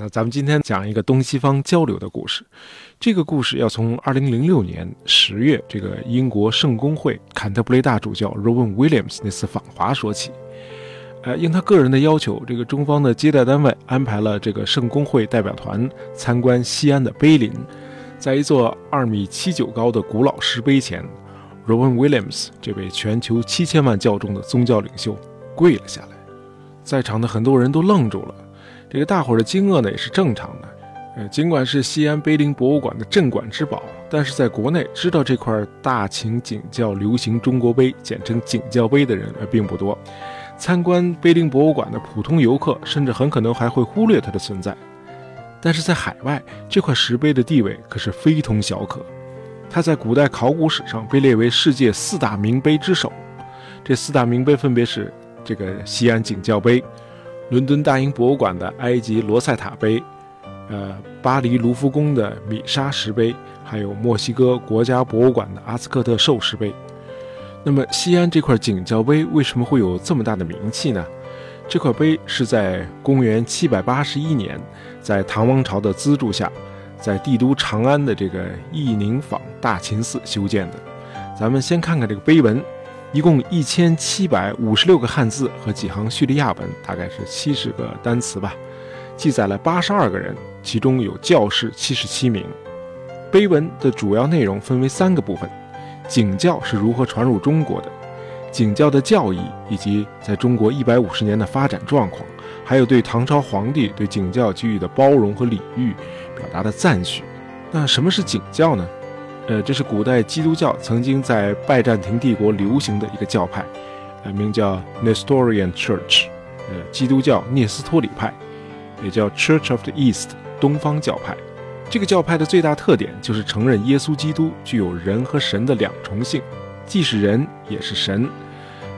那咱们今天讲一个东西方交流的故事。这个故事要从2006年十月，这个英国圣公会坎特布雷大主教 Rowan Williams 那次访华说起。呃，应他个人的要求，这个中方的接待单位安排了这个圣公会代表团参观西安的碑林，在一座二米七九高的古老石碑前，Rowan Williams 这位全球七千万教众的宗教领袖跪了下来，在场的很多人都愣住了。这个大伙儿的惊愕呢也是正常的。呃，尽管是西安碑林博物馆的镇馆之宝，但是在国内知道这块大秦景教流行中国碑，简称景教碑的人呃并不多。参观碑林博物馆的普通游客，甚至很可能还会忽略它的存在。但是在海外，这块石碑的地位可是非同小可。它在古代考古史上被列为世界四大名碑之首。这四大名碑分别是这个西安景教碑、伦敦大英博物馆的埃及罗塞塔碑、呃巴黎卢浮宫的米沙石碑，还有墨西哥国家博物馆的阿兹克特兽石碑。那么，西安这块景教碑为什么会有这么大的名气呢？这块碑是在公元781年，在唐王朝的资助下，在帝都长安的这个义宁坊大秦寺修建的。咱们先看看这个碑文，一共一千七百五十六个汉字和几行叙利亚文，大概是七十个单词吧，记载了八十二个人，其中有教士七十七名。碑文的主要内容分为三个部分。景教是如何传入中国的？景教的教义以及在中国一百五十年的发展状况，还有对唐朝皇帝对景教给予的包容和礼遇表达的赞许。那什么是景教呢？呃，这是古代基督教曾经在拜占庭帝国流行的一个教派，呃，名叫 Nestorian Church，呃，基督教聂斯托里派，也叫 Church of the East，东方教派。这个教派的最大特点就是承认耶稣基督具有人和神的两重性，既是人也是神。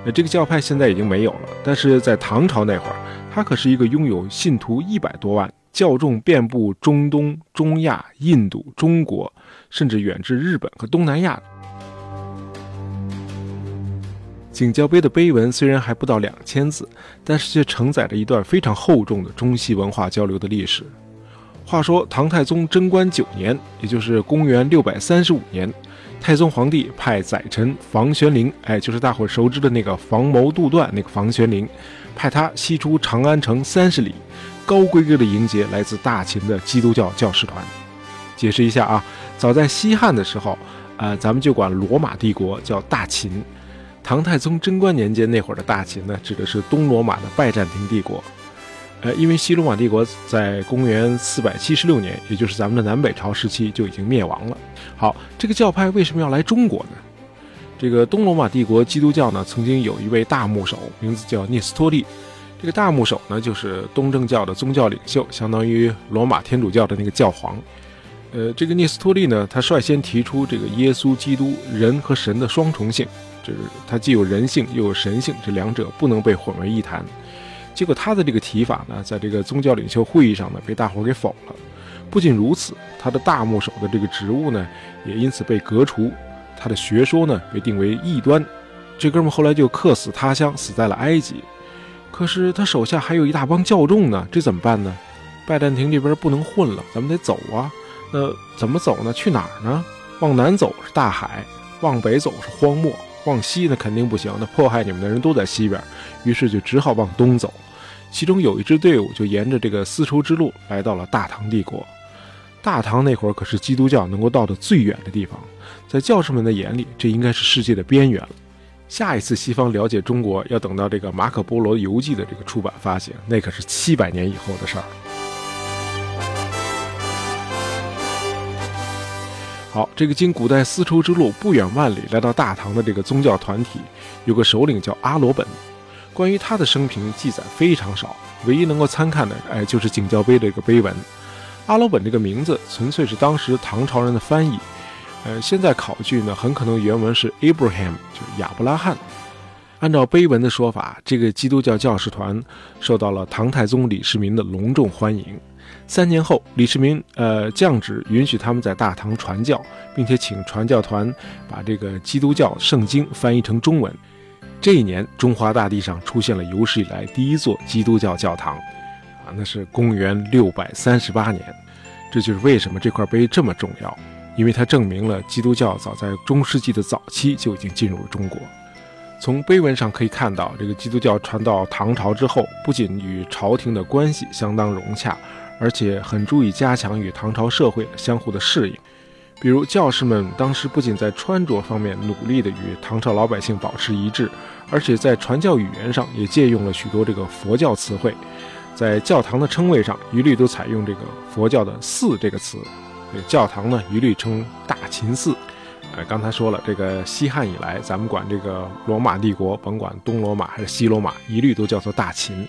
那这个教派现在已经没有了，但是在唐朝那会儿，它可是一个拥有信徒一百多万、教众遍布中东、中亚、印度、中国，甚至远至日本和东南亚。景教碑的碑文虽然还不到两千字，但是却承载着一段非常厚重的中西文化交流的历史。话说唐太宗贞观九年，也就是公元六百三十五年，太宗皇帝派宰臣房玄龄，哎，就是大伙熟知的那个房谋杜断那个房玄龄，派他西出长安城三十里，高规格的迎接来自大秦的基督教教士团。解释一下啊，早在西汉的时候，呃，咱们就管罗马帝国叫大秦。唐太宗贞观年间那会儿的大秦呢，指的是东罗马的拜占庭帝国。呃，因为西罗马帝国在公元四百七十六年，也就是咱们的南北朝时期就已经灭亡了。好，这个教派为什么要来中国呢？这个东罗马帝国基督教呢，曾经有一位大牧首，名字叫聂斯托利。这个大牧首呢，就是东正教的宗教领袖，相当于罗马天主教的那个教皇。呃，这个聂斯托利呢，他率先提出这个耶稣基督人和神的双重性，就是他既有人性又有神性，这两者不能被混为一谈。结果他的这个提法呢，在这个宗教领袖会议上呢，被大伙给否了。不仅如此，他的大牧首的这个职务呢，也因此被革除。他的学说呢，被定为异端。这哥们后来就客死他乡，死在了埃及。可是他手下还有一大帮教众呢，这怎么办呢？拜占庭这边不能混了，咱们得走啊。那怎么走呢？去哪儿呢？往南走是大海，往北走是荒漠。往西那肯定不行，那迫害你们的人都在西边，于是就只好往东走。其中有一支队伍就沿着这个丝绸之路来到了大唐帝国。大唐那会儿可是基督教能够到的最远的地方，在教士们的眼里，这应该是世界的边缘了。下一次西方了解中国，要等到这个马可波罗游记的这个出版发行，那可是七百年以后的事儿。好，这个经古代丝绸之路不远万里来到大唐的这个宗教团体，有个首领叫阿罗本。关于他的生平记载非常少，唯一能够参看的，哎，就是景教碑的一个碑文。阿罗本这个名字纯粹是当时唐朝人的翻译，呃，现在考据呢，很可能原文是 Abraham，就是亚伯拉罕。按照碑文的说法，这个基督教教士团受到了唐太宗李世民的隆重欢迎。三年后，李世民呃降旨允许他们在大唐传教，并且请传教团把这个基督教圣经翻译成中文。这一年，中华大地上出现了有史以来第一座基督教教堂。啊，那是公元六百三十八年。这就是为什么这块碑这么重要，因为它证明了基督教早在中世纪的早期就已经进入了中国。从碑文上可以看到，这个基督教传到唐朝之后，不仅与朝廷的关系相当融洽，而且很注意加强与唐朝社会相互的适应。比如教士们当时不仅在穿着方面努力的与唐朝老百姓保持一致，而且在传教语言上也借用了许多这个佛教词汇，在教堂的称谓上一律都采用这个佛教的“寺”这个词。这个教堂呢，一律称大秦寺。呃，刚才说了，这个西汉以来，咱们管这个罗马帝国，甭管东罗马还是西罗马，一律都叫做大秦。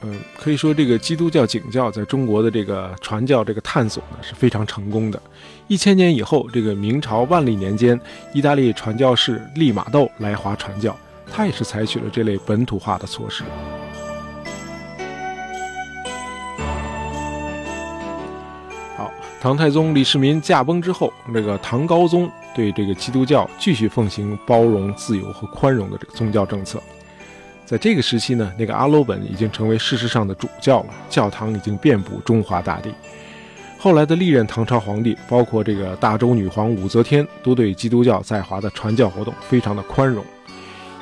嗯，可以说这个基督教景教在中国的这个传教这个探索呢是非常成功的。一千年以后，这个明朝万历年间，意大利传教士利玛窦来华传教，他也是采取了这类本土化的措施。好，唐太宗李世民驾崩之后，这个唐高宗对这个基督教继续奉行包容、自由和宽容的这个宗教政策。在这个时期呢，那个阿罗本已经成为事实上的主教了，教堂已经遍布中华大地。后来的历任唐朝皇帝，包括这个大周女皇武则天，都对基督教在华的传教活动非常的宽容。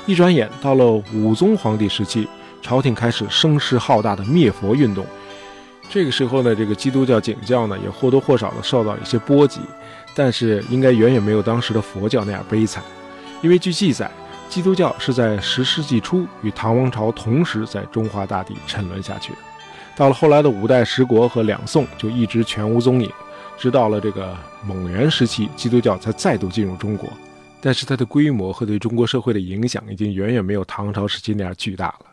一转眼到了武宗皇帝时期，朝廷开始声势浩大的灭佛运动。这个时候呢，这个基督教景教呢，也或多或少的受到一些波及，但是应该远远没有当时的佛教那样悲惨，因为据记载。基督教是在十世纪初与唐王朝同时在中华大地沉沦下去。到了后来的五代十国和两宋，就一直全无踪影。直到了这个蒙元时期，基督教才再度进入中国，但是它的规模和对中国社会的影响已经远远没有唐朝时期那样巨大了。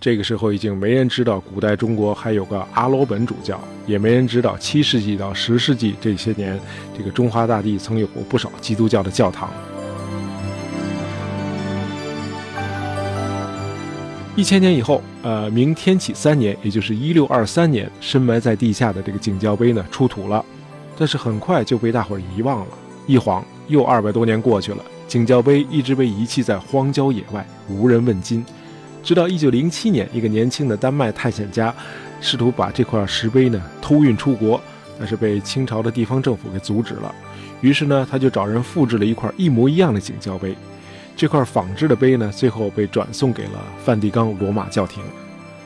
这个时候已经没人知道古代中国还有个阿罗本主教，也没人知道七世纪到十世纪这些年，这个中华大地曾有过不少基督教的教堂。一千年以后，呃，明天启三年，也就是一六二三年，深埋在地下的这个景教碑呢出土了，但是很快就被大伙儿遗忘了。一晃又二百多年过去了，景教碑一直被遗弃在荒郊野外，无人问津。直到一九零七年，一个年轻的丹麦探险家试图把这块石碑呢偷运出国，但是被清朝的地方政府给阻止了。于是呢，他就找人复制了一块一模一样的景教碑。这块仿制的碑呢，最后被转送给了梵蒂冈罗马教廷。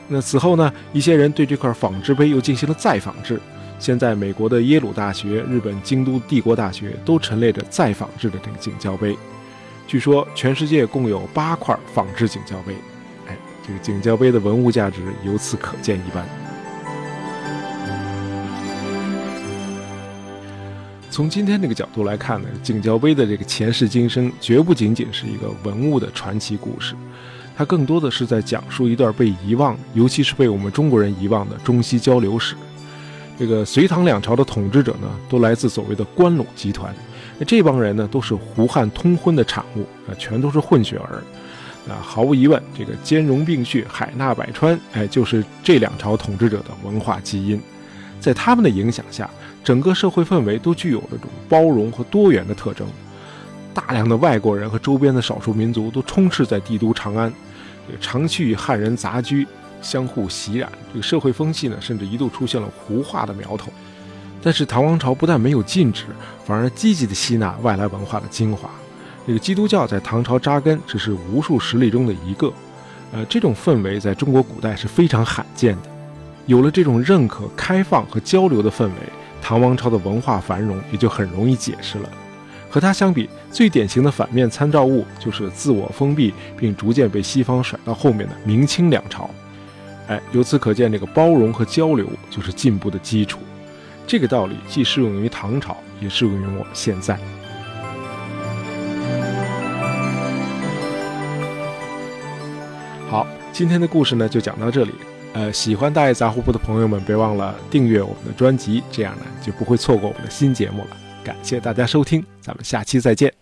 那此后呢，一些人对这块仿制碑又进行了再仿制。现在，美国的耶鲁大学、日本京都帝国大学都陈列着再仿制的这个景教碑。据说，全世界共有八块仿制景教碑。哎，这个景教碑的文物价值由此可见一斑。从今天这个角度来看呢，景教碑的这个前世今生绝不仅仅是一个文物的传奇故事，它更多的是在讲述一段被遗忘，尤其是被我们中国人遗忘的中西交流史。这个隋唐两朝的统治者呢，都来自所谓的关陇集团，那这帮人呢，都是胡汉通婚的产物啊，全都是混血儿。啊，毫无疑问，这个兼容并蓄、海纳百川，哎，就是这两朝统治者的文化基因。在他们的影响下。整个社会氛围都具有这种包容和多元的特征，大量的外国人和周边的少数民族都充斥在帝都长安，这个长期与汉人杂居，相互袭染，这个社会风气呢，甚至一度出现了胡化的苗头。但是唐王朝不但没有禁止，反而积极的吸纳外来文化的精华。这个基督教在唐朝扎根，只是无数实例中的一个。呃，这种氛围在中国古代是非常罕见的。有了这种认可、开放和交流的氛围。唐王朝的文化繁荣也就很容易解释了。和它相比，最典型的反面参照物就是自我封闭并逐渐被西方甩到后面的明清两朝。哎，由此可见，这个包容和交流就是进步的基础。这个道理既适用于唐朝，也适用于我们现在。好，今天的故事呢，就讲到这里。呃，喜欢大爷杂货铺的朋友们，别忘了订阅我们的专辑，这样呢就不会错过我们的新节目了。感谢大家收听，咱们下期再见。